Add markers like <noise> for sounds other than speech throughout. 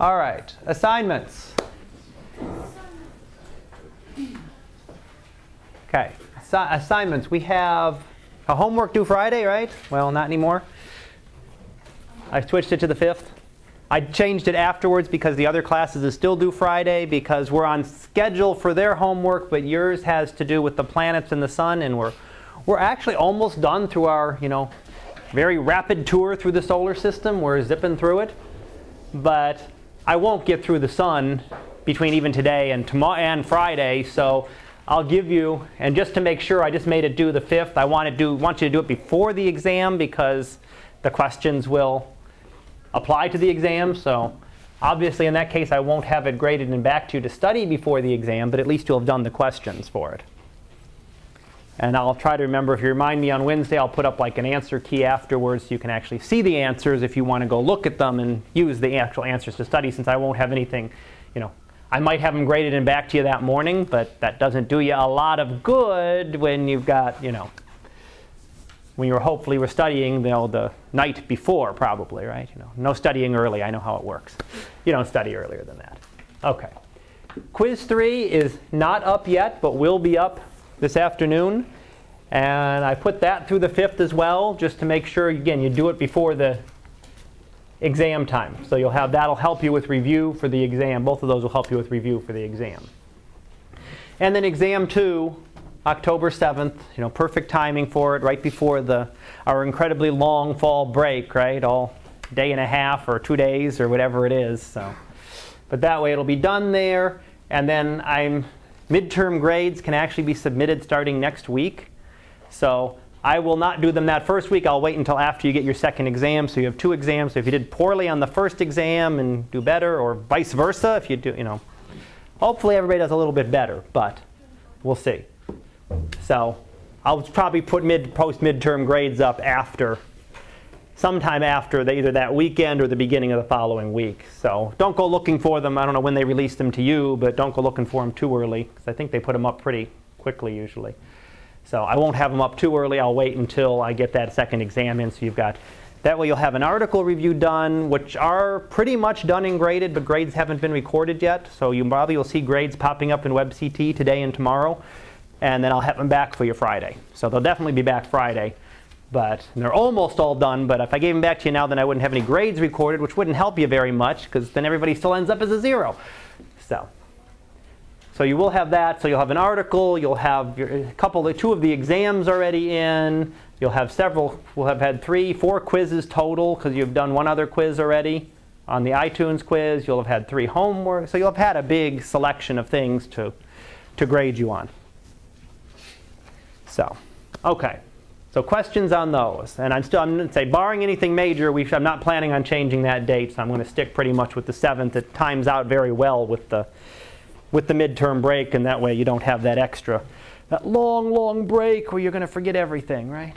All right, assignments. Okay, Assi- assignments. We have a homework due Friday, right? Well, not anymore. I switched it to the 5th. I changed it afterwards because the other classes is still due Friday because we're on schedule for their homework, but yours has to do with the planets and the sun, and we're we're actually almost done through our you know very rapid tour through the solar system. We're zipping through it, but I won't get through the sun between even today and tomorrow and Friday. So I'll give you, and just to make sure, I just made it due the 5th. I want to do want you to do it before the exam because the questions will apply to the exam. So obviously, in that case, I won't have it graded and back to you to study before the exam, but at least you'll have done the questions for it. And I'll try to remember, if you remind me on Wednesday, I'll put up like an answer key afterwards so you can actually see the answers if you want to go look at them and use the actual answers to study since I won't have anything, you know. I might have them graded and back to you that morning, but that doesn't do you a lot of good when you've got, you know, when you're hopefully were studying you know, the night before, probably, right? You know, no studying early. I know how it works. You don't study earlier than that. Okay. Quiz three is not up yet, but will be up this afternoon. And I put that through the fifth as well, just to make sure, again, you do it before the exam time. So you'll have that'll help you with review for the exam. Both of those will help you with review for the exam. And then exam two, October 7th, you know, perfect timing for it, right before the our incredibly long fall break, right? All day and a half or two days or whatever it is. So, but that way it'll be done there, and then I'm midterm grades can actually be submitted starting next week. So I will not do them that first week. I'll wait until after you get your second exam. So you have two exams. So if you did poorly on the first exam and do better, or vice versa, if you do, you know, hopefully everybody does a little bit better, but we'll see. So I'll probably put mid post midterm grades up after sometime after the, either that weekend or the beginning of the following week. So don't go looking for them. I don't know when they release them to you, but don't go looking for them too early because I think they put them up pretty quickly usually. So I won't have them up too early. I'll wait until I get that second exam in. So you've got that way you'll have an article review done, which are pretty much done and graded, but grades haven't been recorded yet. So you probably will see grades popping up in WebCT today and tomorrow, and then I'll have them back for you Friday. So they'll definitely be back Friday. But they're almost all done. But if I gave them back to you now, then I wouldn't have any grades recorded, which wouldn't help you very much because then everybody still ends up as a zero. So. So you will have that. So you'll have an article. You'll have your, a couple, of, two of the exams already in. You'll have several. We'll have had three, four quizzes total because you've done one other quiz already on the iTunes quiz. You'll have had three homework. So you'll have had a big selection of things to, to grade you on. So, okay. So questions on those, and I'm still I'm going to say barring anything major, we, I'm not planning on changing that date, so I'm going to stick pretty much with the seventh. It times out very well with the with the midterm break, and that way you don't have that extra, that long, long break where you're going to forget everything, right?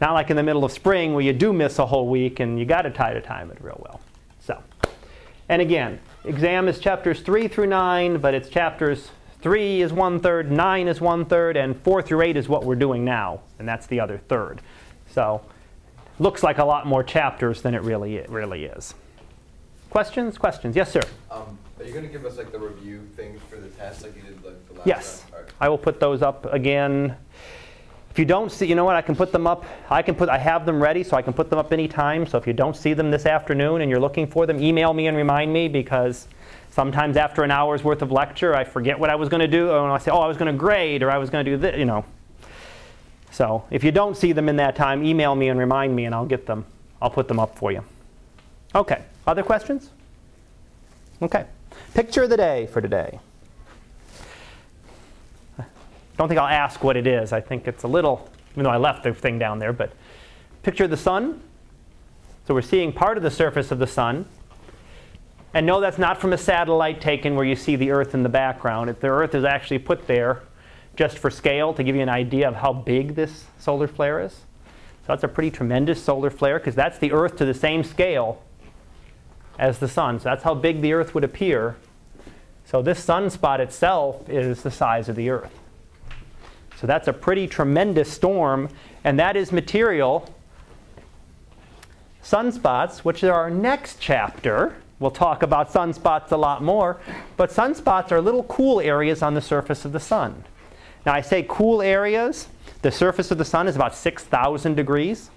Not like in the middle of spring where you do miss a whole week and you got to try to time it real well. So, and again, exam is chapters three through nine, but it's chapters three is one third, nine is one third, and four through eight is what we're doing now, and that's the other third. So, looks like a lot more chapters than it really it really is. Questions? Questions? Yes, sir. Um, are you going to give us like the review things for the test like you did like the last Yes, time? All right. I will put those up again. If you don't see, you know what? I can put them up. I can put. I have them ready, so I can put them up anytime. So if you don't see them this afternoon and you're looking for them, email me and remind me because sometimes after an hour's worth of lecture, I forget what I was going to do, or I say, "Oh, I was going to grade," or "I was going to do this," you know. So if you don't see them in that time, email me and remind me, and I'll get them. I'll put them up for you. Okay. Other questions? Okay. Picture of the day for today. I Don't think I'll ask what it is. I think it's a little, even though I left the thing down there, but picture of the sun. So we're seeing part of the surface of the sun. And no, that's not from a satellite taken where you see the Earth in the background. If the Earth is actually put there just for scale to give you an idea of how big this solar flare is. So that's a pretty tremendous solar flare because that's the Earth to the same scale as the sun. So that's how big the Earth would appear. So this sunspot itself is the size of the Earth. So that's a pretty tremendous storm, and that is material. Sunspots, which are our next chapter, We'll talk about sunspots a lot more, but sunspots are little cool areas on the surface of the sun. Now, I say cool areas, the surface of the sun is about 6,000 degrees.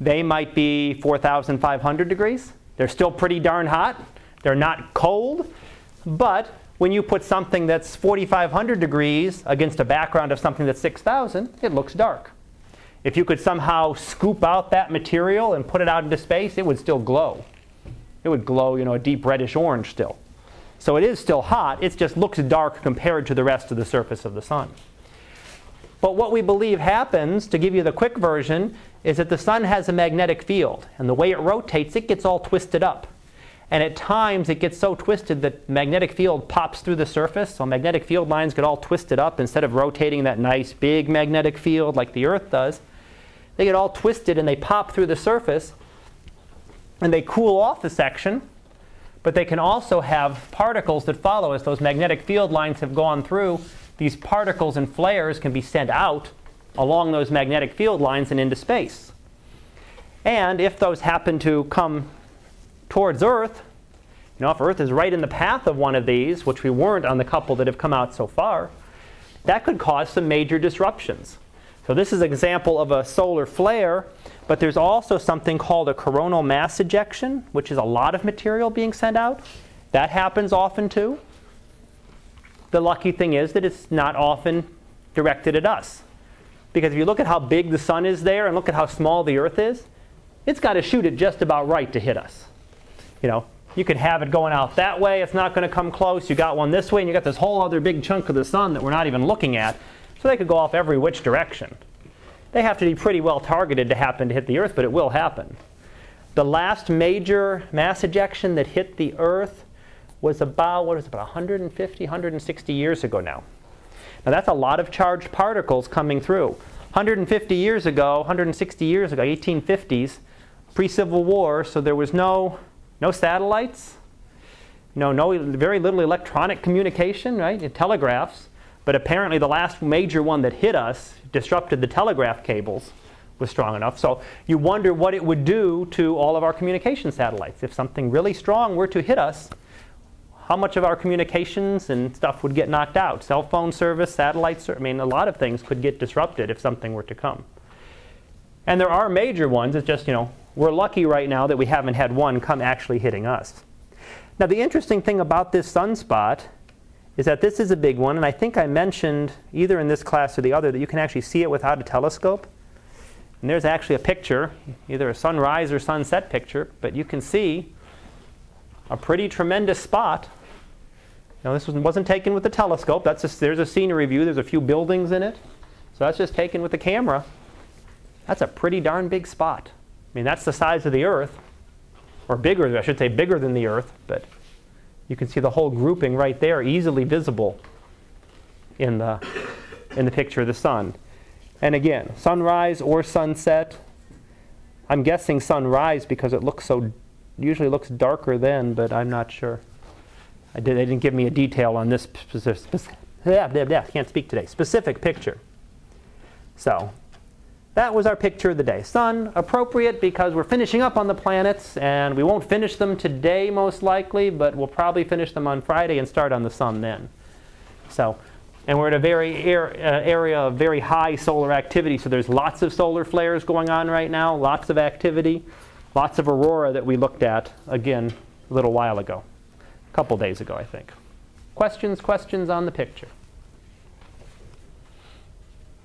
They might be 4,500 degrees. They're still pretty darn hot. They're not cold, but when you put something that's 4,500 degrees against a background of something that's 6,000, it looks dark. If you could somehow scoop out that material and put it out into space, it would still glow it would glow, you know, a deep reddish orange still. So it is still hot, it just looks dark compared to the rest of the surface of the sun. But what we believe happens, to give you the quick version, is that the sun has a magnetic field, and the way it rotates, it gets all twisted up. And at times it gets so twisted that magnetic field pops through the surface, so magnetic field lines get all twisted up instead of rotating that nice big magnetic field like the Earth does. They get all twisted and they pop through the surface, and they cool off the section, but they can also have particles that follow as those magnetic field lines have gone through. These particles and flares can be sent out along those magnetic field lines and into space. And if those happen to come towards Earth, you know, if Earth is right in the path of one of these, which we weren't on the couple that have come out so far, that could cause some major disruptions. So this is an example of a solar flare but there's also something called a coronal mass ejection, which is a lot of material being sent out. That happens often too. The lucky thing is that it's not often directed at us. Because if you look at how big the sun is there and look at how small the earth is, it's got to shoot it just about right to hit us. You know, you could have it going out that way, it's not going to come close. You got one this way, and you got this whole other big chunk of the sun that we're not even looking at. So they could go off every which direction. They have to be pretty well targeted to happen to hit the Earth, but it will happen. The last major mass ejection that hit the Earth was about, what is it, about 150, 160 years ago now. Now that's a lot of charged particles coming through. 150 years ago, 160 years ago, 1850s, pre-Civil War, so there was no, no satellites, no, no, very little electronic communication, right? Telegraphs. But apparently, the last major one that hit us disrupted the telegraph cables was strong enough. So you wonder what it would do to all of our communication satellites. If something really strong were to hit us, how much of our communications and stuff would get knocked out? Cell phone service, satellites, I mean, a lot of things could get disrupted if something were to come. And there are major ones. It's just, you know, we're lucky right now that we haven't had one come actually hitting us. Now, the interesting thing about this sunspot is that this is a big one, and I think I mentioned either in this class or the other that you can actually see it without a telescope. And there's actually a picture, either a sunrise or sunset picture, but you can see a pretty tremendous spot. Now, this wasn't taken with a telescope. That's just, there's a scenery view. There's a few buildings in it. So that's just taken with the camera. That's a pretty darn big spot. I mean, that's the size of the Earth, or bigger, I should say bigger than the Earth, but you can see the whole grouping right there, easily visible in the, in the picture of the sun. And again, sunrise or sunset. I'm guessing sunrise because it looks so, usually looks darker then, but I'm not sure. I did, they didn't give me a detail on this specific, specific <laughs> yeah, yeah, yeah, can't speak today, specific picture. So that was our picture of the day. Sun, appropriate because we're finishing up on the planets, and we won't finish them today most likely, but we'll probably finish them on Friday and start on the sun then. So, and we're at a very air, uh, area of very high solar activity, so there's lots of solar flares going on right now, lots of activity, lots of aurora that we looked at again a little while ago, a couple days ago, I think. Questions, questions on the picture?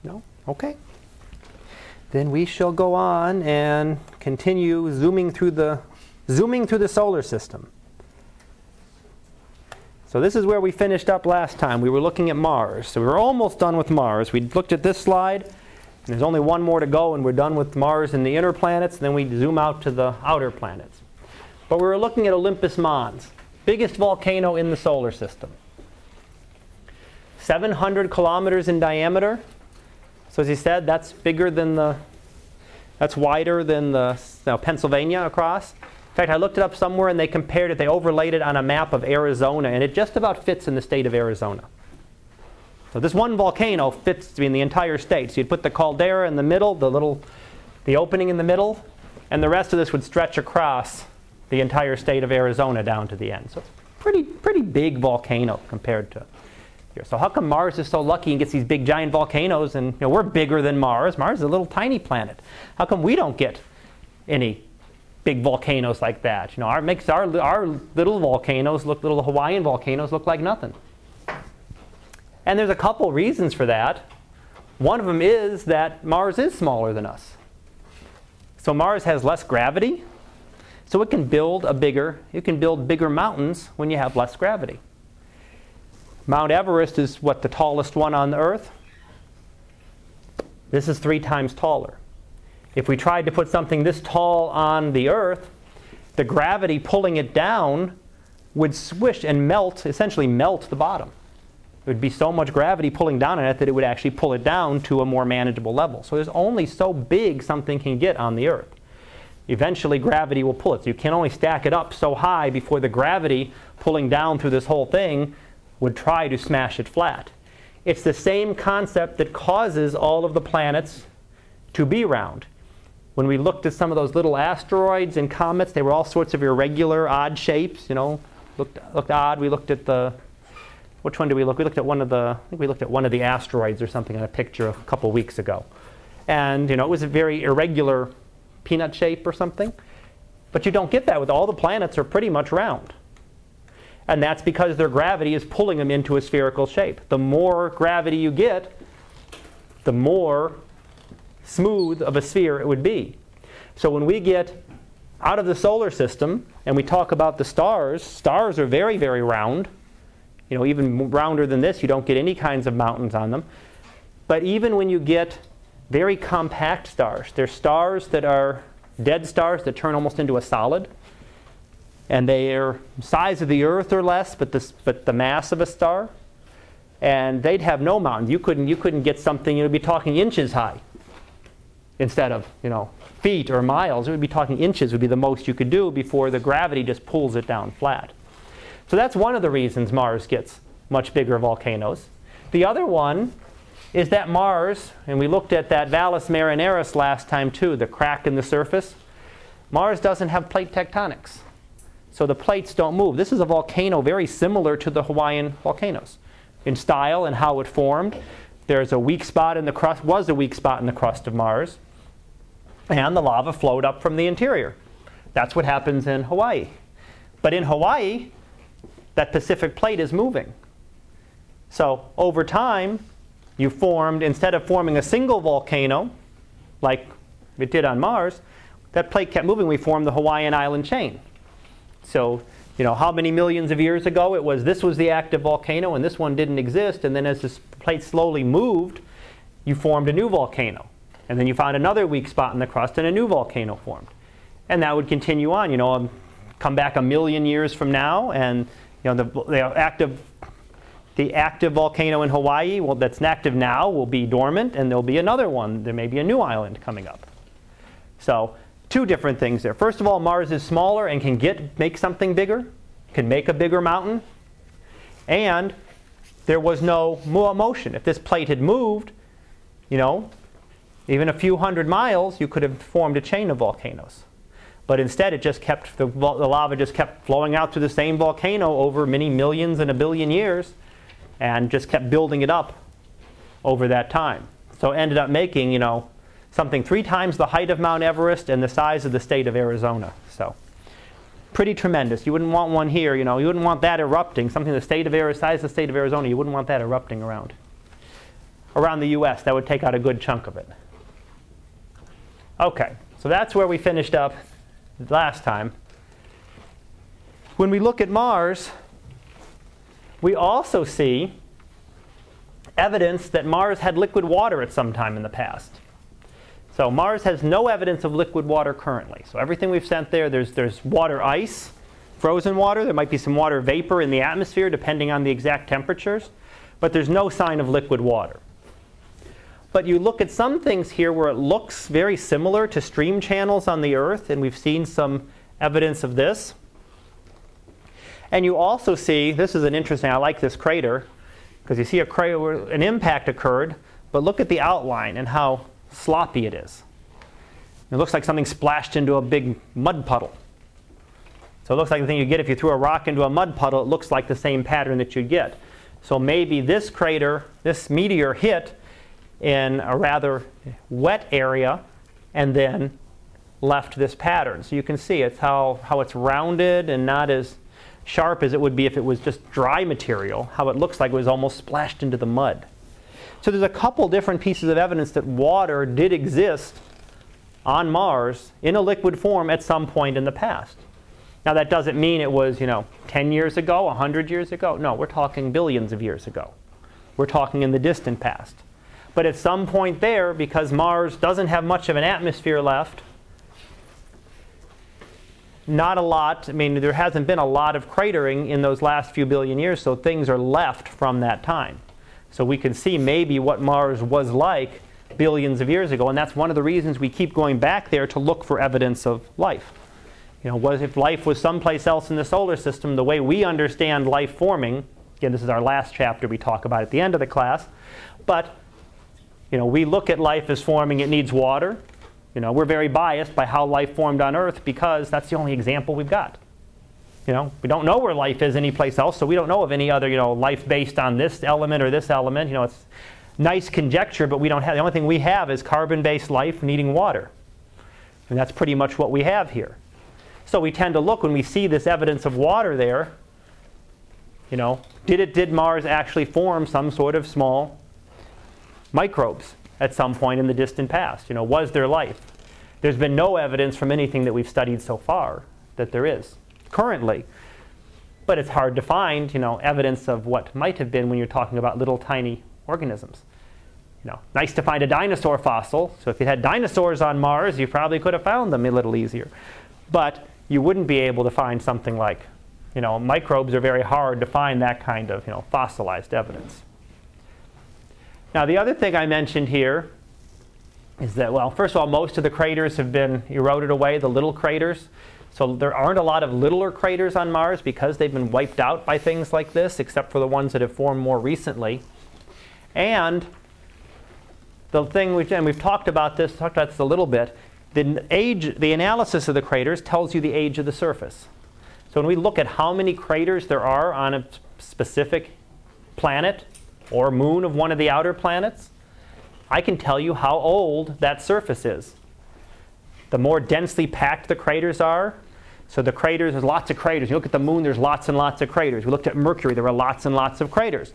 No? Okay then we shall go on and continue zooming through the zooming through the solar system. So this is where we finished up last time. We were looking at Mars. So we were almost done with Mars. We looked at this slide, and there's only one more to go, and we're done with Mars and the inner planets. Then we zoom out to the outer planets. But we were looking at Olympus Mons, biggest volcano in the solar system. 700 kilometers in diameter, so as he said, that's bigger than the, that's wider than the you know, Pennsylvania across. In fact, I looked it up somewhere and they compared it, they overlaid it on a map of Arizona, and it just about fits in the state of Arizona. So this one volcano fits in the entire state. So you'd put the caldera in the middle, the little, the opening in the middle, and the rest of this would stretch across the entire state of Arizona down to the end. So it's pretty, pretty big volcano compared to here. So how come Mars is so lucky and gets these big giant volcanoes and you know, we're bigger than Mars? Mars is a little tiny planet. How come we don't get any big volcanoes like that? You know, our makes our our little volcanoes look little Hawaiian volcanoes look like nothing. And there's a couple reasons for that. One of them is that Mars is smaller than us. So Mars has less gravity, so it can build a bigger, it can build bigger mountains when you have less gravity. Mount Everest is what the tallest one on the earth. This is three times taller. If we tried to put something this tall on the earth, the gravity pulling it down would swish and melt, essentially melt the bottom. There would be so much gravity pulling down on it that it would actually pull it down to a more manageable level. So there's only so big something can get on the Earth. Eventually, gravity will pull it. So you can only stack it up so high before the gravity pulling down through this whole thing would try to smash it flat. It's the same concept that causes all of the planets to be round. When we looked at some of those little asteroids and comets, they were all sorts of irregular, odd shapes, you know, looked, looked odd. We looked at the which one did we look? We looked at one of the, I think we looked at one of the asteroids or something on a picture a couple weeks ago. And, you know, it was a very irregular peanut shape or something. But you don't get that with all the planets are pretty much round. And that's because their gravity is pulling them into a spherical shape. The more gravity you get, the more smooth of a sphere it would be. So when we get out of the solar system and we talk about the stars, stars are very, very round you know, even rounder than this, you don't get any kinds of mountains on them. But even when you get very compact stars, they're stars that are dead stars that turn almost into a solid. And their size of the Earth or less, but, this, but the mass of a star. And they'd have no mountains. You couldn't, you couldn't get something, you'd be talking inches high instead of, you know, feet or miles. It would be talking inches would be the most you could do before the gravity just pulls it down flat. So that's one of the reasons Mars gets much bigger volcanoes. The other one is that Mars, and we looked at that Valles Marineris last time too, the crack in the surface. Mars doesn't have plate tectonics. So the plates don't move. This is a volcano very similar to the Hawaiian volcanoes in style and how it formed. There's a weak spot in the crust, was a weak spot in the crust of Mars, and the lava flowed up from the interior. That's what happens in Hawaii. But in Hawaii, that Pacific plate is moving. So over time, you formed, instead of forming a single volcano, like it did on Mars, that plate kept moving. We formed the Hawaiian island chain. So, you know, how many millions of years ago it was this was the active volcano and this one didn't exist. And then as this plate slowly moved, you formed a new volcano. And then you found another weak spot in the crust and a new volcano formed. And that would continue on, you know, um, come back a million years from now and you know, the, the active the active volcano in Hawaii, well, that's active now, will be dormant, and there'll be another one. There may be a new island coming up. So, two different things there. First of all, Mars is smaller and can get make something bigger, can make a bigger mountain, and there was no motion. If this plate had moved, you know, even a few hundred miles, you could have formed a chain of volcanoes. But instead, it just kept the, the lava just kept flowing out to the same volcano over many millions and a billion years, and just kept building it up over that time. So it ended up making, you know, something three times the height of Mount Everest and the size of the state of Arizona. So pretty tremendous. You wouldn't want one here, you know, you wouldn't want that erupting, something the state of size of the state of Arizona, you wouldn't want that erupting around. Around the US, that would take out a good chunk of it. Okay, so that's where we finished up last time. When we look at Mars, we also see evidence that Mars had liquid water at some time in the past. So Mars has no evidence of liquid water currently. So everything we've sent there, there's, there's water ice, frozen water. There might be some water vapor in the atmosphere depending on the exact temperatures. But there's no sign of liquid water. But you look at some things here where it looks very similar to stream channels on the Earth, and we've seen some evidence of this. And you also see, this is an interesting, I like this crater, because you see a crater an impact occurred, but look at the outline and how sloppy it is. It looks like something splashed into a big mud puddle. So it looks like the thing you get if you threw a rock into a mud puddle, it looks like the same pattern that you'd get. So maybe this crater, this meteor hit in a rather wet area and then left this pattern. So you can see it's how, how it's rounded and not as sharp as it would be if it was just dry material, how it looks like it was almost splashed into the mud. So there's a couple different pieces of evidence that water did exist on Mars in a liquid form at some point in the past. Now that doesn't mean it was, you know, 10 years ago, 100 years ago. No, we're talking billions of years ago. We're talking in the distant past. But at some point there, because Mars doesn't have much of an atmosphere left, not a lot, I mean, there hasn't been a lot of cratering in those last few billion years, so things are left from that time. So we can see maybe what Mars was like billions of years ago, and that's one of the reasons we keep going back there to look for evidence of life. You know, was if life was someplace else in the solar system, the way we understand life forming, again, this is our last chapter we talk about at the end of the class, but you know, we look at life as forming, it needs water. You know, we're very biased by how life formed on Earth because that's the only example we've got. You know, we don't know where life is anyplace else, so we don't know of any other, you know, life based on this element or this element. You know, it's nice conjecture, but we don't have, the only thing we have is carbon-based life needing water. And that's pretty much what we have here. So we tend to look when we see this evidence of water there, you know, did it, did Mars actually form some sort of small microbes at some point in the distant past? You know, was there life? There's been no evidence from anything that we've studied so far that there is currently. But it's hard to find, you know, evidence of what might have been when you're talking about little tiny organisms. You know, nice to find a dinosaur fossil. So if you had dinosaurs on Mars, you probably could have found them a little easier. But you wouldn't be able to find something like, you know, microbes are very hard to find that kind of, you know, fossilized evidence. Now, the other thing I mentioned here is that, well, first of all, most of the craters have been eroded away, the little craters. So there aren't a lot of littler craters on Mars because they've been wiped out by things like this, except for the ones that have formed more recently. And the thing we've, and we've talked about this, talked about this a little bit, the age, the analysis of the craters tells you the age of the surface. So when we look at how many craters there are on a specific planet or moon of one of the outer planets, I can tell you how old that surface is. The more densely packed the craters are, so the craters, there's lots of craters. You look at the moon, there's lots and lots of craters. We looked at Mercury, there were lots and lots of craters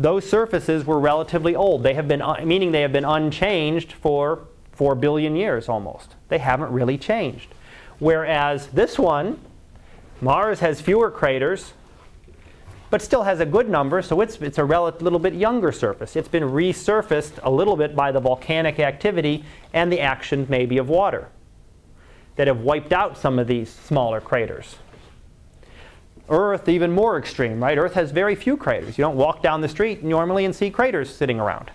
those surfaces were relatively old. They have been, uh, meaning they have been unchanged for 4 billion years almost. They haven't really changed. Whereas this one, Mars has fewer craters, but still has a good number, so it's, it's a rel- little bit younger surface. It's been resurfaced a little bit by the volcanic activity and the action maybe of water that have wiped out some of these smaller craters. Earth, even more extreme, right? Earth has very few craters. You don't walk down the street normally and see craters sitting around.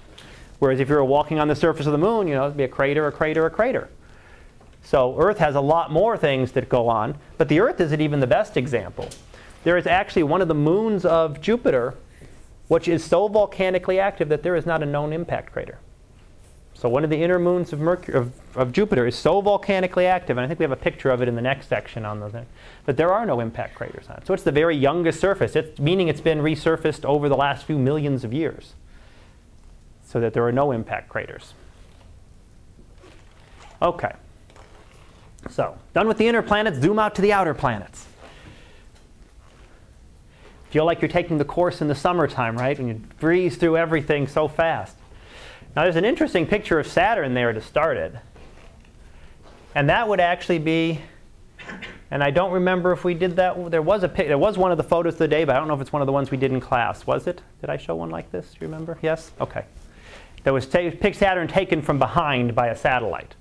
Whereas if you were walking on the surface of the moon, you know, it'd be a crater, a crater, a crater. So Earth has a lot more things that go on, but the Earth isn't even the best example. There is actually one of the moons of Jupiter, which is so volcanically active that there is not a known impact crater. So one of the inner moons of, Mercury, of, of, Jupiter is so volcanically active, and I think we have a picture of it in the next section on the thing, but there are no impact craters on it. So it's the very youngest surface, it's, meaning it's been resurfaced over the last few millions of years, so that there are no impact craters. Okay. So, done with the inner planets, zoom out to the outer planets. Feel like you're taking the course in the summertime, right? When you breeze through everything so fast. Now there's an interesting picture of Saturn there to start it. And that would actually be, and I don't remember if we did that. There was a pic there was one of the photos of the day, but I don't know if it's one of the ones we did in class. Was it? Did I show one like this? Do you remember? Yes? Okay. That was ta- pic Saturn taken from behind by a satellite.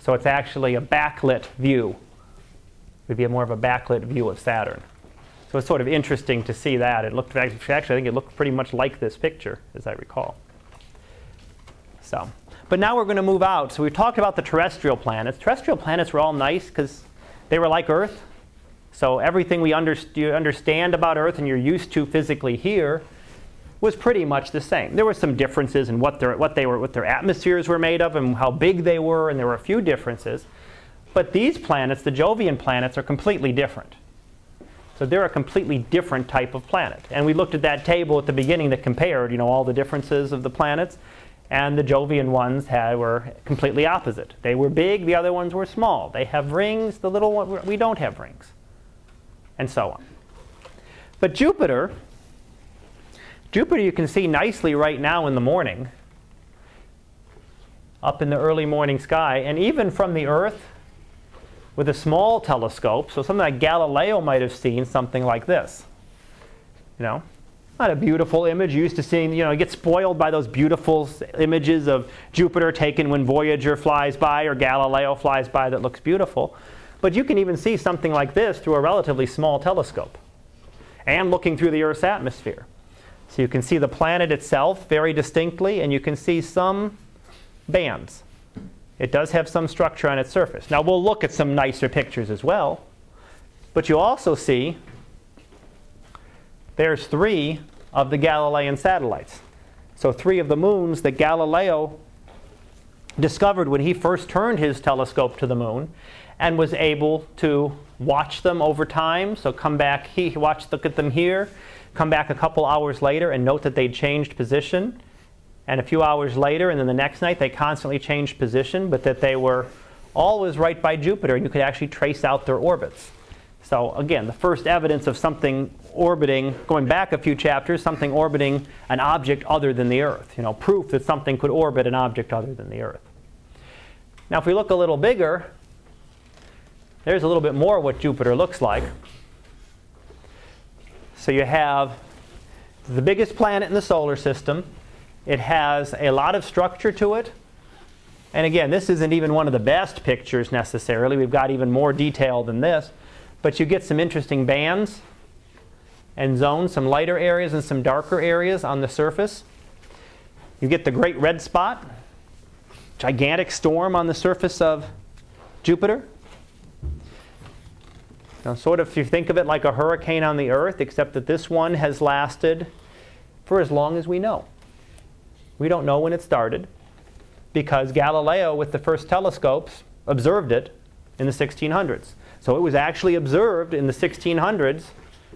So it's actually a backlit view. It would be more of a backlit view of Saturn. So it's sort of interesting to see that. It looked actually, I think it looked pretty much like this picture, as I recall. So, but now we're going to move out. So we've talked about the terrestrial planets. Terrestrial planets were all nice because they were like Earth. So everything we underst- understand about Earth and you're used to physically here was pretty much the same. There were some differences in what, their, what they were, what their atmospheres were made of, and how big they were, and there were a few differences. But these planets, the Jovian planets, are completely different. So they're a completely different type of planet. And we looked at that table at the beginning that compared, you know, all the differences of the planets. And the Jovian ones had, were completely opposite. They were big, the other ones were small. They have rings, the little one, we don't have rings. And so on. But Jupiter, Jupiter you can see nicely right now in the morning, up in the early morning sky, and even from the Earth with a small telescope, so something like Galileo might have seen something like this. You know, not a beautiful image. You used to seeing, you know, you get spoiled by those beautiful images of Jupiter taken when Voyager flies by or Galileo flies by that looks beautiful. But you can even see something like this through a relatively small telescope and looking through the Earth's atmosphere. So you can see the planet itself very distinctly, and you can see some bands. It does have some structure on its surface. Now we'll look at some nicer pictures as well. But you also see there's three of the Galilean satellites. So three of the moons that Galileo discovered when he first turned his telescope to the moon and was able to watch them over time. So come back, he watched, look at them here, come back a couple hours later and note that they'd changed position. And a few hours later, and then the next night, they constantly changed position, but that they were always right by Jupiter, and you could actually trace out their orbits. So, again, the first evidence of something orbiting, going back a few chapters, something orbiting an object other than the Earth. You know, proof that something could orbit an object other than the Earth. Now, if we look a little bigger, there's a little bit more of what Jupiter looks like. So you have the biggest planet in the solar system. It has a lot of structure to it. And again, this isn't even one of the best pictures necessarily. We've got even more detail than this. But you get some interesting bands and zones, some lighter areas and some darker areas on the surface. You get the great red spot, gigantic storm on the surface of Jupiter. Now, sort of, if you think of it like a hurricane on the Earth, except that this one has lasted for as long as we know. We don't know when it started because Galileo, with the first telescopes, observed it in the 1600s. So it was actually observed in the 1600s,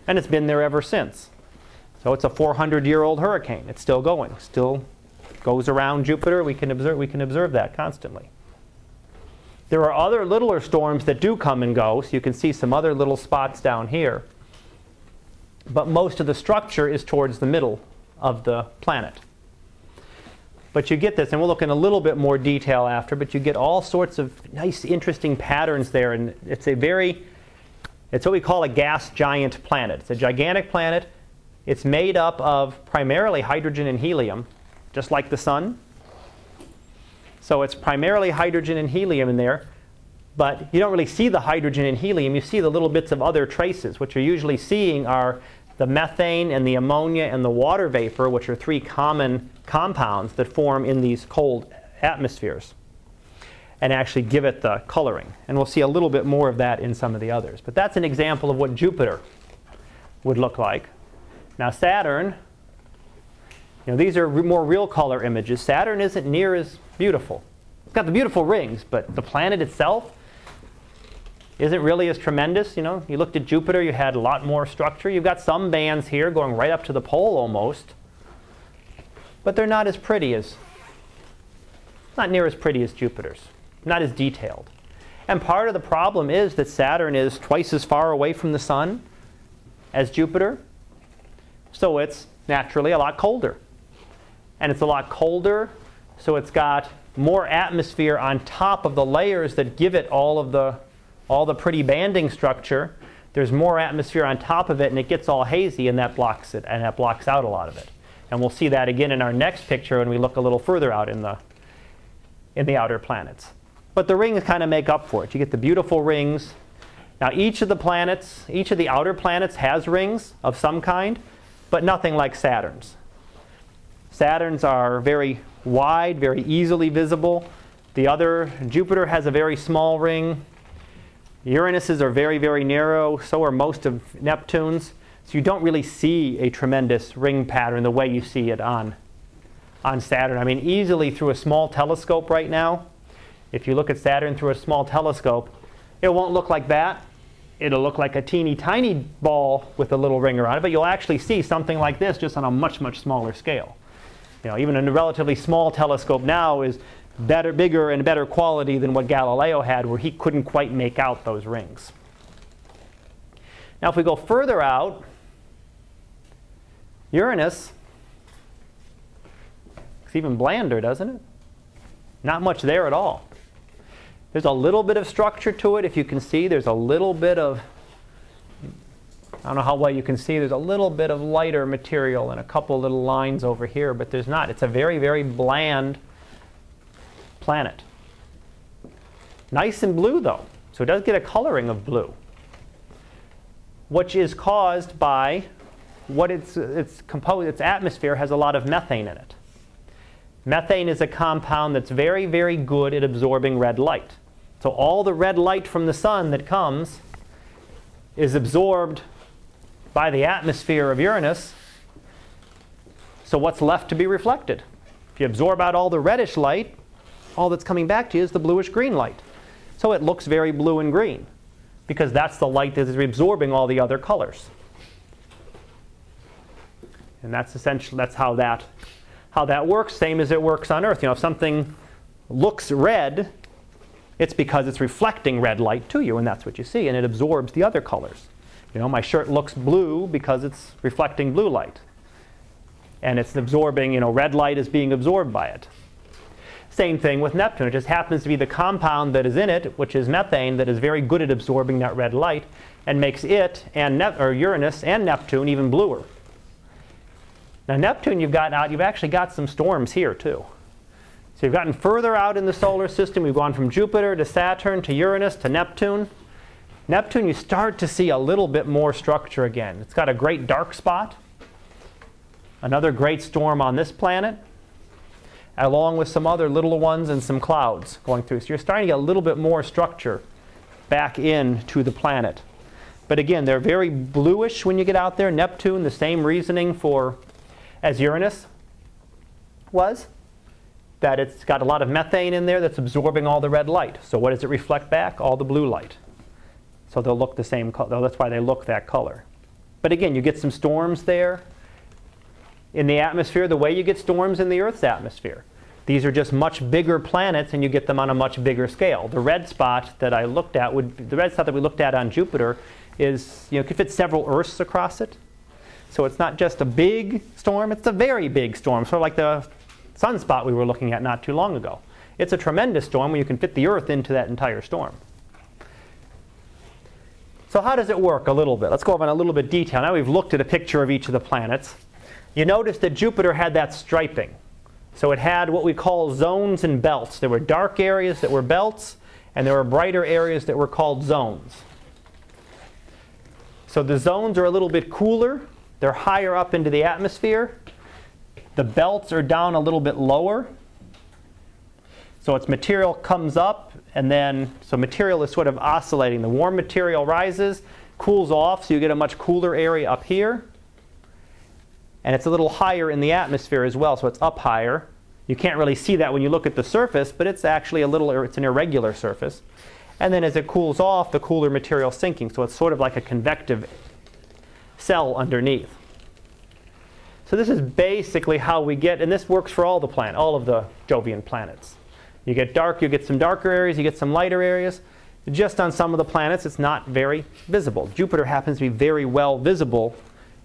and it's been there ever since. So it's a 400 year old hurricane. It's still going, still goes around Jupiter. We can observe, we can observe that constantly. There are other littler storms that do come and go, so you can see some other little spots down here. But most of the structure is towards the middle of the planet. But you get this, and we'll look in a little bit more detail after, but you get all sorts of nice, interesting patterns there. And it's a very, it's what we call a gas giant planet. It's a gigantic planet. It's made up of primarily hydrogen and helium, just like the sun. So it's primarily hydrogen and helium in there, but you don't really see the hydrogen and helium. You see the little bits of other traces. What you're usually seeing are the methane and the ammonia and the water vapor, which are three common compounds that form in these cold atmospheres and actually give it the coloring. And we'll see a little bit more of that in some of the others. But that's an example of what Jupiter would look like. Now, Saturn, you know, these are more real color images. Saturn isn't near as beautiful. It's got the beautiful rings, but the planet itself isn't really as tremendous. You know, you looked at Jupiter, you had a lot more structure. You've got some bands here going right up to the pole almost, but they're not as pretty as, not near as pretty as Jupiter's, not as detailed. And part of the problem is that Saturn is twice as far away from the sun as Jupiter, so it's naturally a lot colder. And it's a lot colder so it's got more atmosphere on top of the layers that give it all of the, all the pretty banding structure. There's more atmosphere on top of it, and it gets all hazy, and that blocks it, and that blocks out a lot of it. And we'll see that again in our next picture when we look a little further out in the, in the outer planets. But the rings kind of make up for it. You get the beautiful rings. Now, each of the planets, each of the outer planets has rings of some kind, but nothing like Saturn's. Saturn's are very wide, very easily visible. The other, Jupiter has a very small ring. Uranus's are very, very narrow. So are most of Neptune's. So you don't really see a tremendous ring pattern the way you see it on, on Saturn. I mean, easily through a small telescope right now, if you look at Saturn through a small telescope, it won't look like that. it'll look like a teeny tiny ball with a little ring around it, but you'll actually see something like this just on a much, much smaller scale. You know, even a relatively small telescope now is better, bigger and better quality than what Galileo had, where he couldn't quite make out those rings. Now, if we go further out, Uranus it's even blander, doesn't it? Not much there at all. There's a little bit of structure to it. If you can see, there's a little bit of, I don't know how well you can see, there's a little bit of lighter material and a couple little lines over here, but there's not. It's a very, very bland planet. Nice and blue, though. So it does get a coloring of blue, which is caused by what its, its, composed, its atmosphere has a lot of methane in it. Methane is a compound that's very, very good at absorbing red light. So all the red light from the sun that comes is absorbed by the atmosphere of Uranus. So what's left to be reflected? If you absorb out all the reddish light, all that's coming back to you is the bluish green light. So it looks very blue and green because that's the light that is absorbing all the other colors. And that's essentially that's how that how that works, same as it works on Earth. You know, if something looks red, it's because it's reflecting red light to you, and that's what you see, and it absorbs the other colors. You know, my shirt looks blue because it's reflecting blue light. And it's absorbing, you know, red light is being absorbed by it. Same thing with Neptune. It just happens to be the compound that is in it, which is methane, that is very good at absorbing that red light and makes it and ne- or Uranus and Neptune even bluer. Now Neptune you've gotten out, you've actually got some storms here too. So we've gotten further out in the solar system. We've gone from Jupiter to Saturn to Uranus to Neptune. Neptune, you start to see a little bit more structure again. It's got a great dark spot, another great storm on this planet, along with some other little ones and some clouds going through. So you're starting to get a little bit more structure back into the planet. But again, they're very bluish when you get out there. Neptune, the same reasoning for as Uranus was, that it's got a lot of methane in there that's absorbing all the red light. So what does it reflect back? All the blue light. So they'll look the same color. That's why they look that color. But again, you get some storms there in the atmosphere the way you get storms in the Earth's atmosphere. These are just much bigger planets, and you get them on a much bigger scale. The red spot that I looked at would the red spot that we looked at on Jupiter is you know could fit several Earths across it. So it's not just a big storm, it's a very big storm, sort of like the sunspot we were looking at not too long ago. It's a tremendous storm where you can fit the Earth into that entire storm. So how does it work a little bit? Let's go over in a little bit detail. Now we've looked at a picture of each of the planets. You notice that Jupiter had that striping. So it had what we call zones and belts. There were dark areas that were belts, and there were brighter areas that were called zones. So the zones are a little bit cooler, they're higher up into the atmosphere. The belts are down a little bit lower. So its material comes up, and then, so material is sort of oscillating. The warm material rises, cools off, so you get a much cooler area up here. And it's a little higher in the atmosphere as well, so it's up higher. You can't really see that when you look at the surface, but it's actually a little, it's an irregular surface. And then as it cools off, the cooler material sinking, so it's sort of like a convective cell underneath. So this is basically how we get, and this works for all the planet, all of the Jovian planets. You get dark, you get some darker areas, you get some lighter areas. Just on some of the planets, it's not very visible. Jupiter happens to be very well visible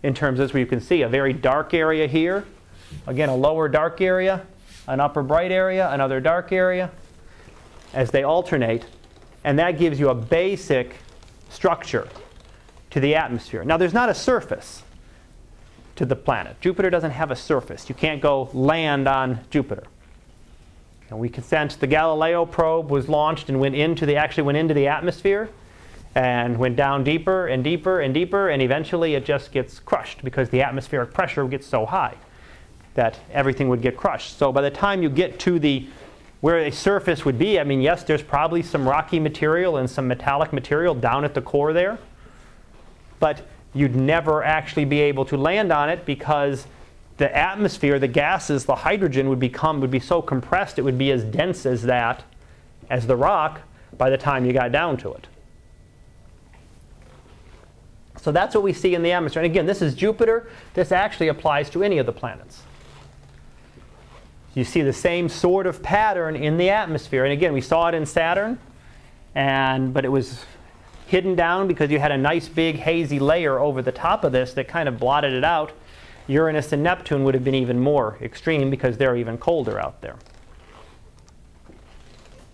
in terms of, as you can see, a very dark area here. Again, a lower dark area, an upper bright area, another dark area, as they alternate. And that gives you a basic structure to the atmosphere. Now, there's not a surface to the planet. Jupiter doesn't have a surface. You can't go land on Jupiter. And we can sense the Galileo probe was launched and went into the actually went into the atmosphere and went down deeper and deeper and deeper and eventually it just gets crushed because the atmospheric pressure gets so high that everything would get crushed. So by the time you get to the where a surface would be, I mean yes, there's probably some rocky material and some metallic material down at the core there but you'd never actually be able to land on it because the atmosphere, the gases, the hydrogen would become would be so compressed it would be as dense as that, as the rock, by the time you got down to it. So that's what we see in the atmosphere. And again, this is Jupiter. This actually applies to any of the planets. You see the same sort of pattern in the atmosphere. And again, we saw it in Saturn, and but it was hidden down because you had a nice big hazy layer over the top of this that kind of blotted it out. Uranus and Neptune would have been even more extreme because they're even colder out there.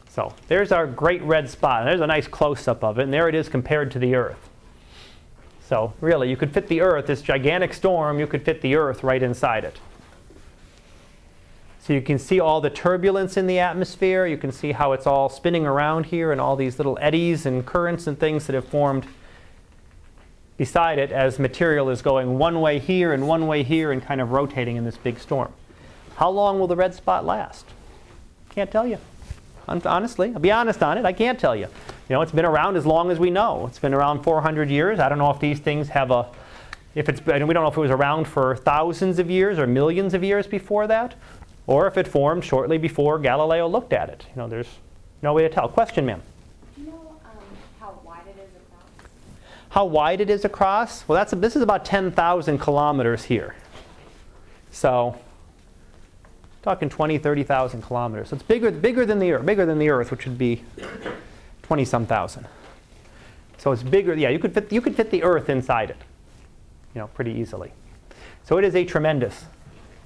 So there's our great red spot. There's a nice close up of it, and there it is compared to the Earth. So really, you could fit the Earth, this gigantic storm, you could fit the Earth right inside it. So you can see all the turbulence in the atmosphere. You can see how it's all spinning around here and all these little eddies and currents and things that have formed beside it as material is going one way here and one way here and kind of rotating in this big storm. How long will the red spot last? Can't tell you. Honestly, I'll be honest on it. I can't tell you. You know, it's been around as long as we know. It's been around 400 years. I don't know if these things have a, if it's, and we don't know if it was around for thousands of years or millions of years before that, or if it formed shortly before Galileo looked at it. You know, there's no way to tell. Question, ma'am. Do you know um, how wide it is across? How wide it is across? Well, that's a, this is about 10,000 kilometers here. So, talking 20, 30,000 kilometers. So it's bigger, bigger than the Earth, bigger than the Earth, which would be 20 some thousand. So it's bigger. Yeah, you could fit, you could fit the Earth inside it, you know, pretty easily. So it is a tremendous,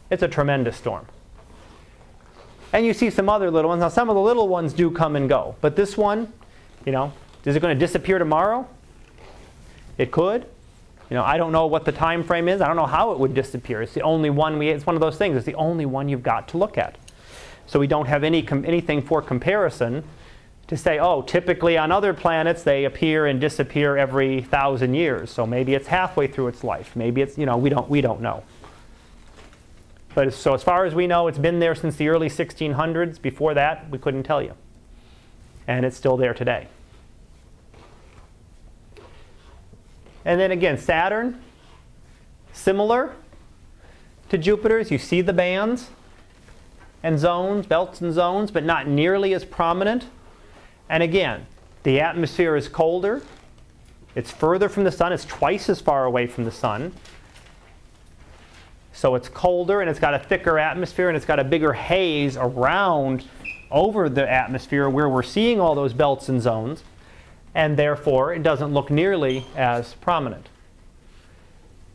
it's a tremendous storm. And you see some other little ones. Now, some of the little ones do come and go. But this one, you know, is it going to disappear tomorrow? It could. You know, I don't know what the time frame is. I don't know how it would disappear. It's the only one we. It's one of those things. It's the only one you've got to look at. So we don't have any com- anything for comparison to say, oh, typically on other planets they appear and disappear every thousand years. So maybe it's halfway through its life. Maybe it's you know we don't we don't know. But so as far as we know, it's been there since the early 1600s. Before that, we couldn't tell you. And it's still there today. And then again, Saturn, similar to Jupiter's. You see the bands and zones, belts and zones, but not nearly as prominent. And again, the atmosphere is colder. It's further from the sun. It's twice as far away from the sun. So it's colder and it's got a thicker atmosphere and it's got a bigger haze around over the atmosphere where we're seeing all those belts and zones. And therefore, it doesn't look nearly as prominent.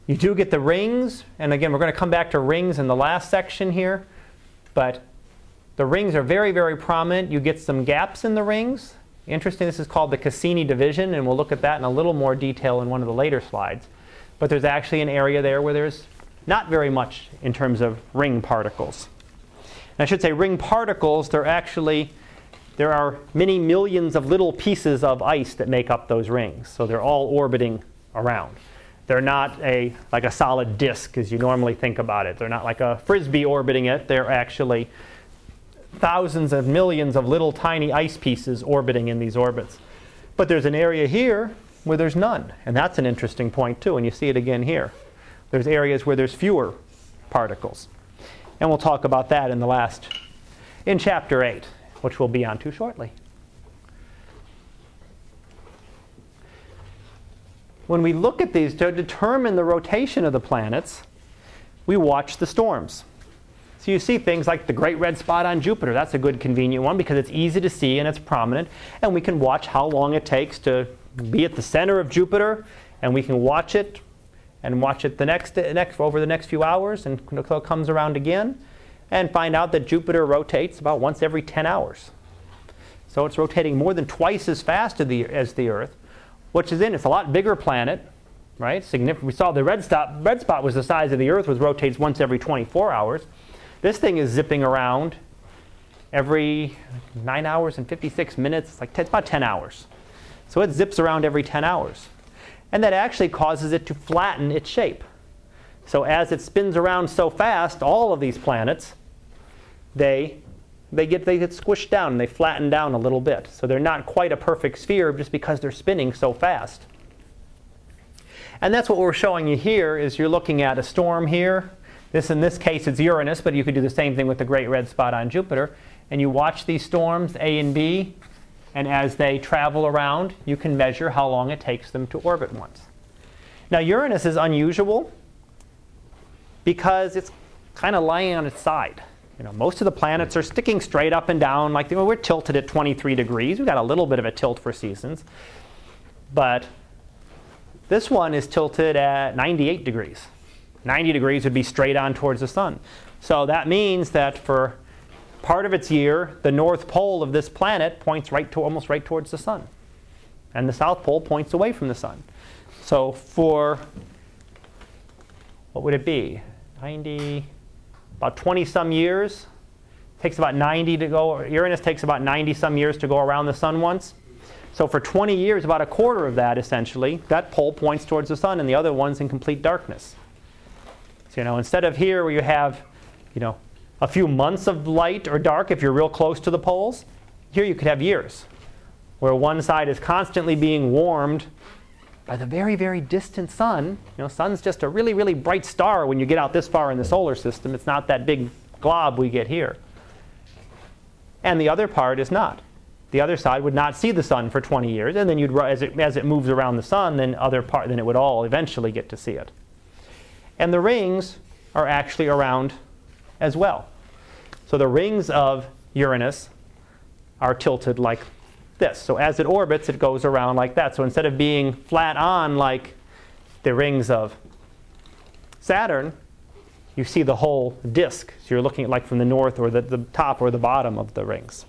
You do get the rings, and again, we're going to come back to rings in the last section here, but the rings are very, very prominent. You get some gaps in the rings. Interesting, this is called the Cassini division, and we'll look at that in a little more detail in one of the later slides. But there's actually an area there where there's not very much in terms of ring particles. And I should say ring particles, they're actually, there are many millions of little pieces of ice that make up those rings. So they're all orbiting around. They're not a, like a solid disk as you normally think about it. They're not like a frisbee orbiting it. They're actually thousands of millions of little tiny ice pieces orbiting in these orbits. But there's an area here where there's none. And that's an interesting point too, and you see it again here. There's areas where there's fewer particles. And we'll talk about that in the last, in chapter 8, which we'll be on to shortly. When we look at these to determine the rotation of the planets, we watch the storms. So you see things like the great red spot on Jupiter. That's a good convenient one because it's easy to see and it's prominent. And we can watch how long it takes to be at the center of Jupiter, and we can watch it and watch it the next, next over the next few hours and until it comes around again and find out that Jupiter rotates about once every 10 hours. So it's rotating more than twice as fast as the, as the Earth, which is in it's a lot bigger planet, right? We saw the red spot. Red spot was the size of the Earth, which rotates once every 24 hours. This thing is zipping around every nine hours and 56 minutes. It's Like it's about 10 hours. So it zips around every 10 hours and that actually causes it to flatten its shape. So as it spins around so fast, all of these planets, they, they, get, they get squished down and they flatten down a little bit. So they're not quite a perfect sphere just because they're spinning so fast. And that's what we're showing you here is you're looking at a storm here. This in this case it's Uranus, but you could do the same thing with the great red spot on Jupiter. And you watch these storms, A and B, and as they travel around, you can measure how long it takes them to orbit once. Now, Uranus is unusual because it's kind of lying on its side. You know, most of the planets are sticking straight up and down, like we're tilted at 23 degrees. We've got a little bit of a tilt for seasons. But this one is tilted at 98 degrees. 90 degrees would be straight on towards the sun. So that means that for part of its year, the north pole of this planet points right to almost right towards the sun. And the south pole points away from the sun. So for what would it be? 90 about 20 some years. Takes about 90 to go. Uranus takes about 90 some years to go around the sun once. So for 20 years, about a quarter of that essentially, that pole points towards the sun and the other one's in complete darkness. So, you know, instead of here where you have, you know, a few months of light or dark if you're real close to the poles, here you could have years where one side is constantly being warmed by the very, very distant sun. You know, sun's just a really, really bright star when you get out this far in the solar system. It's not that big glob we get here. And the other part is not. The other side would not see the sun for 20 years, and then you'd, as it, as it moves around the sun, then other part, then it would all eventually get to see it. And the rings are actually around as well. So the rings of Uranus are tilted like this. So as it orbits, it goes around like that. So instead of being flat on like the rings of Saturn, you see the whole disk. So you're looking at like from the north or the, the top or the bottom of the rings.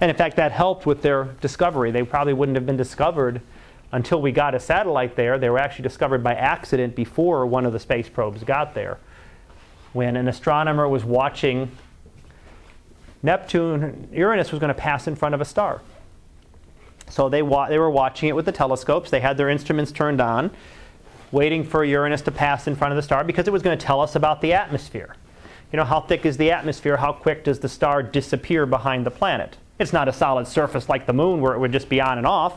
And in fact, that helped with their discovery. They probably wouldn't have been discovered until we got a satellite there. They were actually discovered by accident before one of the space probes got there. When an astronomer was watching Neptune, Uranus was going to pass in front of a star. So they, wa- they were watching it with the telescopes. They had their instruments turned on, waiting for Uranus to pass in front of the star because it was going to tell us about the atmosphere. You know, how thick is the atmosphere? How quick does the star disappear behind the planet? It's not a solid surface like the moon where it would just be on and off.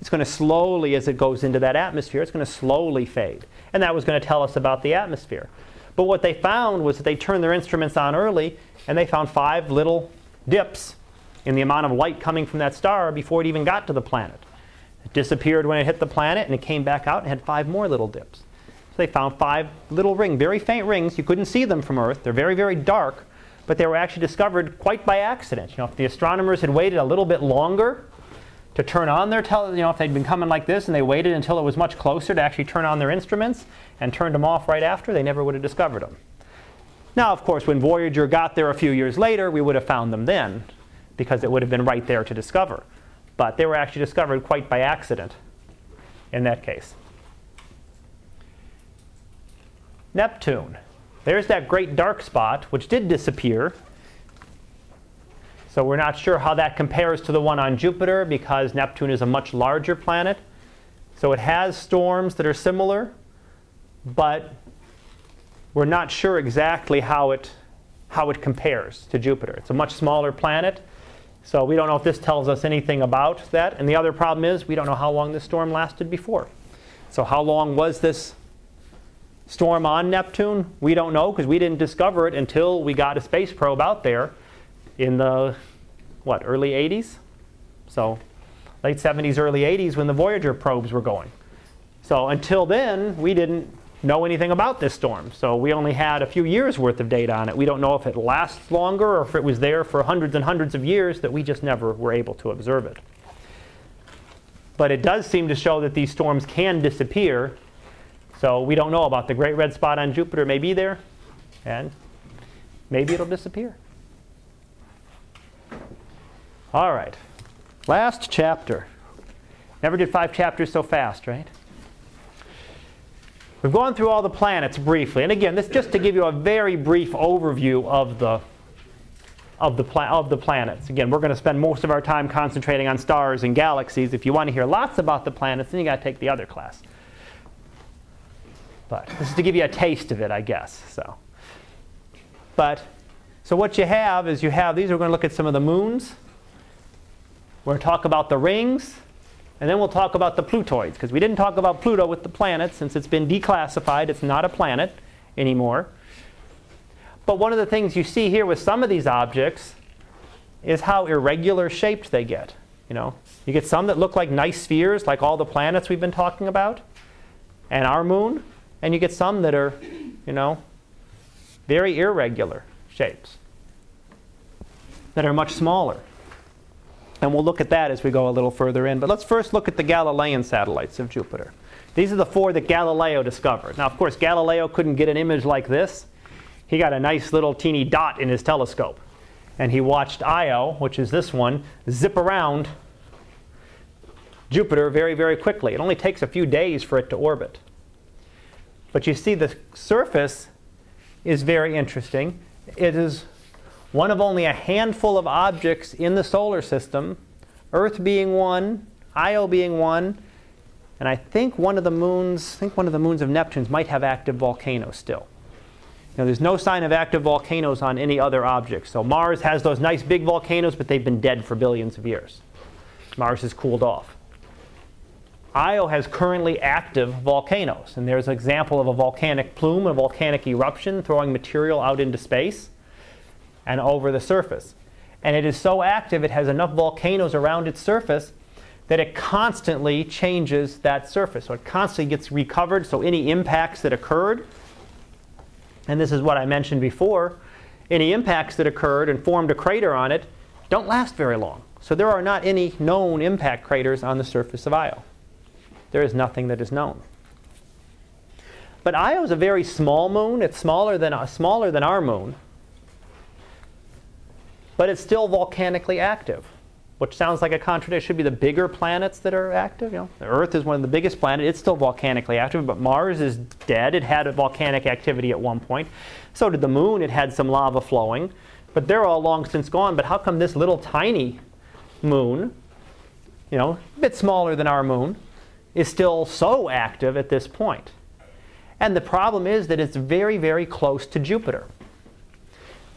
It's going to slowly, as it goes into that atmosphere, it's going to slowly fade. And that was going to tell us about the atmosphere. But what they found was that they turned their instruments on early and they found five little dips in the amount of light coming from that star before it even got to the planet. It disappeared when it hit the planet, and it came back out and had five more little dips. So they found five little rings, very faint rings. You couldn't see them from Earth. They're very, very dark, but they were actually discovered quite by accident. You know, if the astronomers had waited a little bit longer to turn on their tele, you know, if they'd been coming like this and they waited until it was much closer to actually turn on their instruments and turned them off right after, they never would have discovered them. Now, of course, when Voyager got there a few years later, we would have found them then because it would have been right there to discover. But they were actually discovered quite by accident in that case. Neptune. There's that great dark spot, which did disappear. So we're not sure how that compares to the one on Jupiter because Neptune is a much larger planet. So it has storms that are similar, but we're not sure exactly how it, how it compares to Jupiter. It's a much smaller planet, so we don't know if this tells us anything about that. And the other problem is we don't know how long this storm lasted before. So how long was this storm on Neptune? We don't know because we didn't discover it until we got a space probe out there in the what, early 80s? So late 70s, early 80s when the Voyager probes were going. So until then, we didn't know anything about this storm. So we only had a few years worth of data on it. We don't know if it lasts longer or if it was there for hundreds and hundreds of years that we just never were able to observe it. But it does seem to show that these storms can disappear. So we don't know about the great red spot on Jupiter may be there, and maybe it'll disappear. All right. Last chapter. Never did five chapters so fast, right? We've gone through all the planets briefly. And again, this just to give you a very brief overview of the of the, pla- of the planets. Again, we're going to spend most of our time concentrating on stars and galaxies. If you want to hear lots about the planets, then you got to take the other class. But this is to give you a taste of it, I guess. So, but so what you have is you have these. We're going to look at some of the moons. We're going to talk about the rings. And then we'll talk about the Plutoids, because we didn't talk about Pluto with the planet since it's been declassified. It's not a planet anymore. But one of the things you see here with some of these objects is how irregular shaped they get. You know, you get some that look like nice spheres, like all the planets we've been talking about. and our moon, and you get some that are, you know, very irregular shapes that are much smaller. And we'll look at that as we go a little further in. But let's first look at the Galilean satellites of Jupiter. These are the four that Galileo discovered. Now, of course, Galileo couldn't get an image like this. He got a nice little teeny dot in his telescope. And he watched Io, which is this one, zip around Jupiter very, very quickly. It only takes a few days for it to orbit. But you see, the surface is very interesting. It is one of only a handful of objects in the solar system, Earth being one, Io being one, and I think one of the moons, I think one of the moons of Neptune's might have active volcanoes still. Now, there's no sign of active volcanoes on any other object. So Mars has those nice big volcanoes, but they've been dead for billions of years. Mars has cooled off. Io has currently active volcanoes, and there's an example of a volcanic plume, a volcanic eruption throwing material out into space and over the surface. And it is so active, it has enough volcanoes around its surface that it constantly changes that surface. So it constantly gets recovered. So any impacts that occurred, and this is what I mentioned before, any impacts that occurred and formed a crater on it don't last very long. So there are not any known impact craters on the surface of Io. There is nothing that is known. But Io is a very small moon. It's smaller than, smaller than our moon but it's still volcanically active, which sounds like a contradiction. It should be the bigger planets that are active. You know, the Earth is one of the biggest planets; it's still volcanically active, but Mars is dead. It had volcanic activity at one point. So did the Moon. It had some lava flowing, but they're all long since gone. But how come this little tiny moon, you know, a bit smaller than our moon, is still so active at this point? And the problem is that it's very, very close to Jupiter.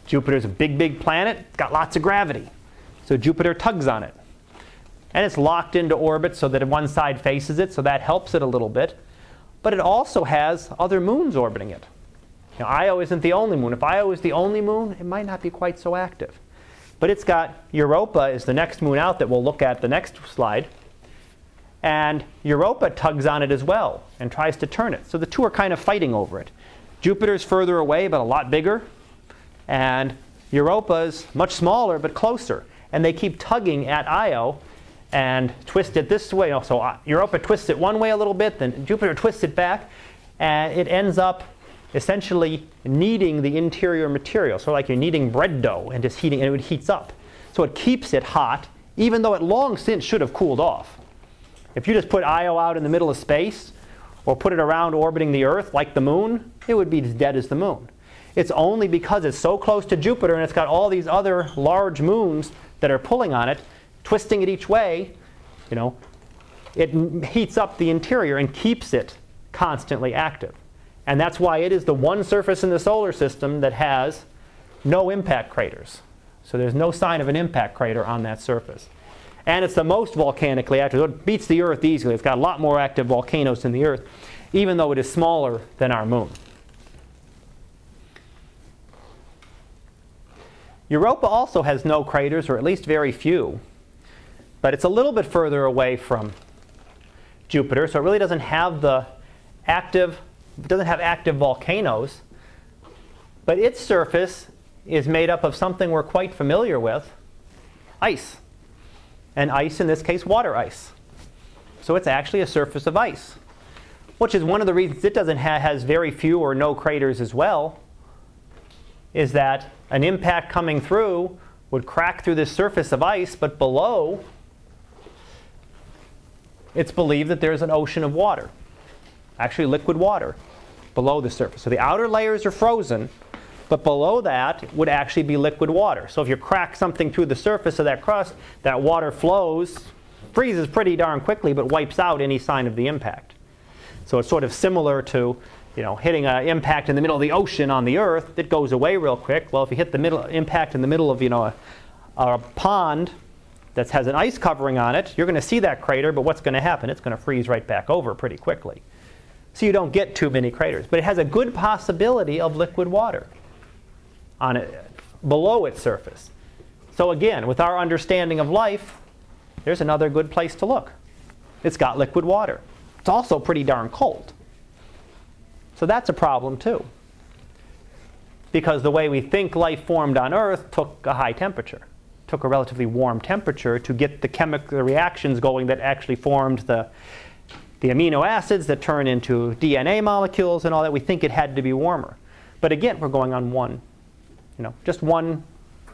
Jupiter's a big, big planet, it's got lots of gravity. So Jupiter tugs on it. And it's locked into orbit so that one side faces it, so that helps it a little bit. But it also has other moons orbiting it. Now, Io isn't the only moon. If Io is the only moon, it might not be quite so active. But it's got Europa is the next moon out that we'll look at the next slide. And Europa tugs on it as well and tries to turn it. So the two are kind of fighting over it. Jupiter's further away, but a lot bigger and Europa's much smaller but closer. And they keep tugging at Io and twist it this way. So uh, Europa twists it one way a little bit, then Jupiter twists it back, and it ends up essentially kneading the interior material. So like you're kneading bread dough and just heating, and it heats up. So it keeps it hot, even though it long since should have cooled off. If you just put Io out in the middle of space, or put it around orbiting the Earth like the moon, it would be as dead as the moon. It's only because it's so close to Jupiter and it's got all these other large moons that are pulling on it, twisting it each way, you know, it heats up the interior and keeps it constantly active. And that's why it is the one surface in the solar system that has no impact craters. So there's no sign of an impact crater on that surface. And it's the most volcanically active. It beats the Earth easily. It's got a lot more active volcanoes than the Earth, even though it is smaller than our moon. Europa also has no craters, or at least very few, but it's a little bit further away from Jupiter, so it really doesn't have the active, doesn't have active volcanoes. But its surface is made up of something we're quite familiar with, ice. And ice, in this case, water ice. So it's actually a surface of ice, which is one of the reasons it doesn't ha- has very few or no craters as well, is that an impact coming through would crack through this surface of ice, but below, it's believed that there's an ocean of water, actually liquid water, below the surface. So the outer layers are frozen, but below that would actually be liquid water. So if you crack something through the surface of that crust, that water flows, freezes pretty darn quickly, but wipes out any sign of the impact. So it's sort of similar to you know, hitting an impact in the middle of the ocean on the Earth, it goes away real quick. Well, if you hit the middle impact in the middle of you know a, a pond that has an ice covering on it, you're going to see that crater. But what's going to happen? It's going to freeze right back over pretty quickly. So you don't get too many craters. But it has a good possibility of liquid water on it below its surface. So again, with our understanding of life, there's another good place to look. It's got liquid water. It's also pretty darn cold. So that's a problem too. Because the way we think life formed on Earth took a high temperature, took a relatively warm temperature to get the chemical reactions going that actually formed the, the amino acids that turn into DNA molecules and all that. We think it had to be warmer. But again, we're going on one, you know, just one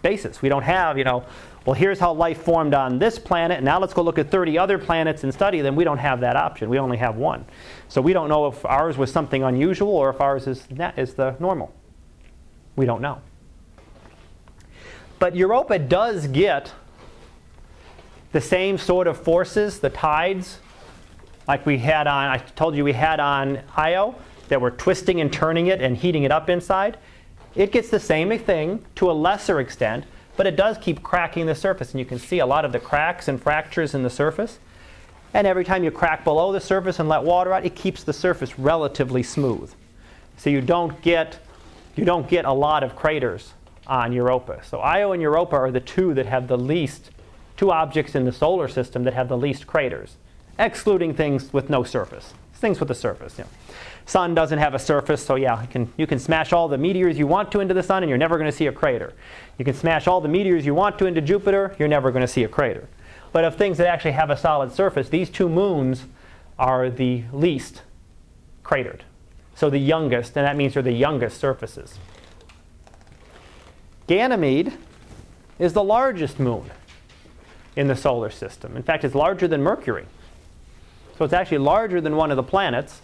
basis. We don't have, you know, well, here's how life formed on this planet. Now let's go look at 30 other planets and study them. We don't have that option. We only have one. So we don't know if ours was something unusual or if ours is, is the normal. We don't know. But Europa does get the same sort of forces, the tides, like we had on, I told you we had on Io, that were twisting and turning it and heating it up inside. It gets the same thing to a lesser extent, but it does keep cracking the surface. And you can see a lot of the cracks and fractures in the surface. And every time you crack below the surface and let water out, it keeps the surface relatively smooth. So you don't get, you don't get a lot of craters on Europa. So Io and Europa are the two that have the least, two objects in the solar system that have the least craters, excluding things with no surface. Things with a surface. Know. Sun doesn't have a surface, so yeah, you can, you can smash all the meteors you want to into the sun and you're never going to see a crater. You can smash all the meteors you want to into Jupiter, you're never going to see a crater. But of things that actually have a solid surface, these two moons are the least cratered. So the youngest, and that means they're the youngest surfaces. Ganymede is the largest moon in the solar system. In fact, it's larger than Mercury. So it's actually larger than one of the planets.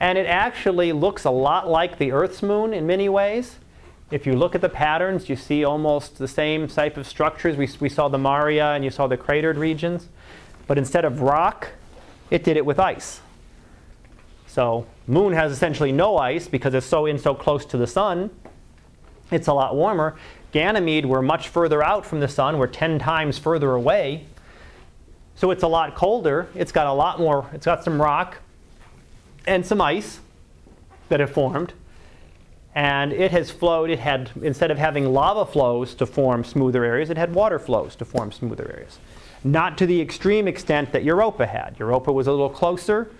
And it actually looks a lot like the Earth's moon in many ways. If you look at the patterns, you see almost the same type of structures. We, we saw the Maria and you saw the cratered regions. But instead of rock, it did it with ice. So moon has essentially no ice because it's so in so close to the sun. It's a lot warmer. Ganymede, we're much further out from the sun. We're 10 times further away. So it's a lot colder. It's got a lot more, it's got some rock and some ice that have formed. And it has flowed, it had, instead of having lava flows to form smoother areas, it had water flows to form smoother areas. Not to the extreme extent that Europa had. Europa was a little closer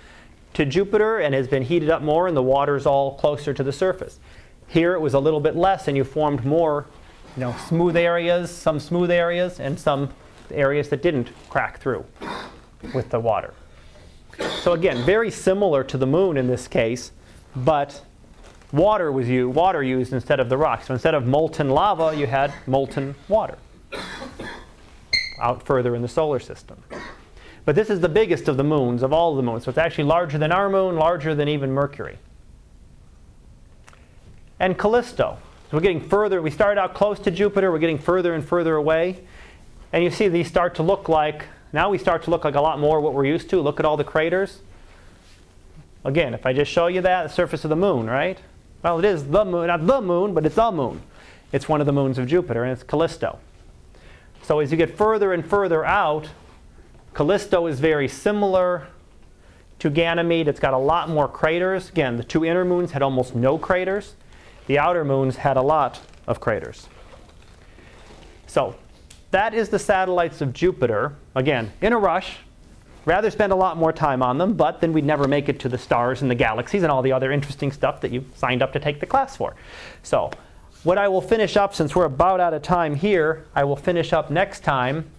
to Jupiter and has been heated up more, and the water's all closer to the surface. Here it was a little bit less, and you formed more you know, smooth areas, some smooth areas, and some areas that didn't crack through with the water. So again, very similar to the moon in this case, but water was used, water used instead of the rock. So instead of molten lava, you had molten water out further in the solar system. But this is the biggest of the moons, of all the moons. So it's actually larger than our moon, larger than even Mercury. And Callisto. So we're getting further, we started out close to Jupiter, we're getting further and further away. And you see these start to look like, now we start to look like a lot more what we're used to. Look at all the craters. Again, if I just show you that, the surface of the moon, right? Well, it is the moon, not the moon, but it's the moon. It's one of the moons of Jupiter, and it's Callisto. So as you get further and further out, Callisto is very similar to Ganymede. It's got a lot more craters. Again, the two inner moons had almost no craters. The outer moons had a lot of craters. So that is the satellites of Jupiter. Again, in a rush. Rather spend a lot more time on them, but then we'd never make it to the stars and the galaxies and all the other interesting stuff that you signed up to take the class for. So, what I will finish up, since we're about out of time here, I will finish up next time.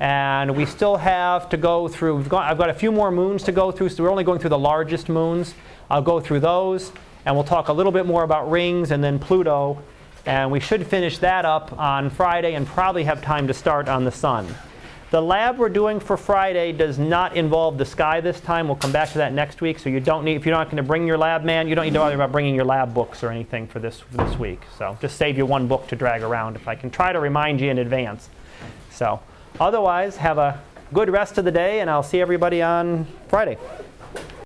And we still have to go through, got, I've got a few more moons to go through, so we're only going through the largest moons. I'll go through those, and we'll talk a little bit more about rings and then Pluto and we should finish that up on Friday and probably have time to start on the sun. The lab we're doing for Friday does not involve the sky this time. We'll come back to that next week. So you don't need, if you're not going to bring your lab man, you don't need to worry about bringing your lab books or anything for this for this week. So just save you one book to drag around if I can try to remind you in advance. So otherwise, have a good rest of the day, and I'll see everybody on Friday.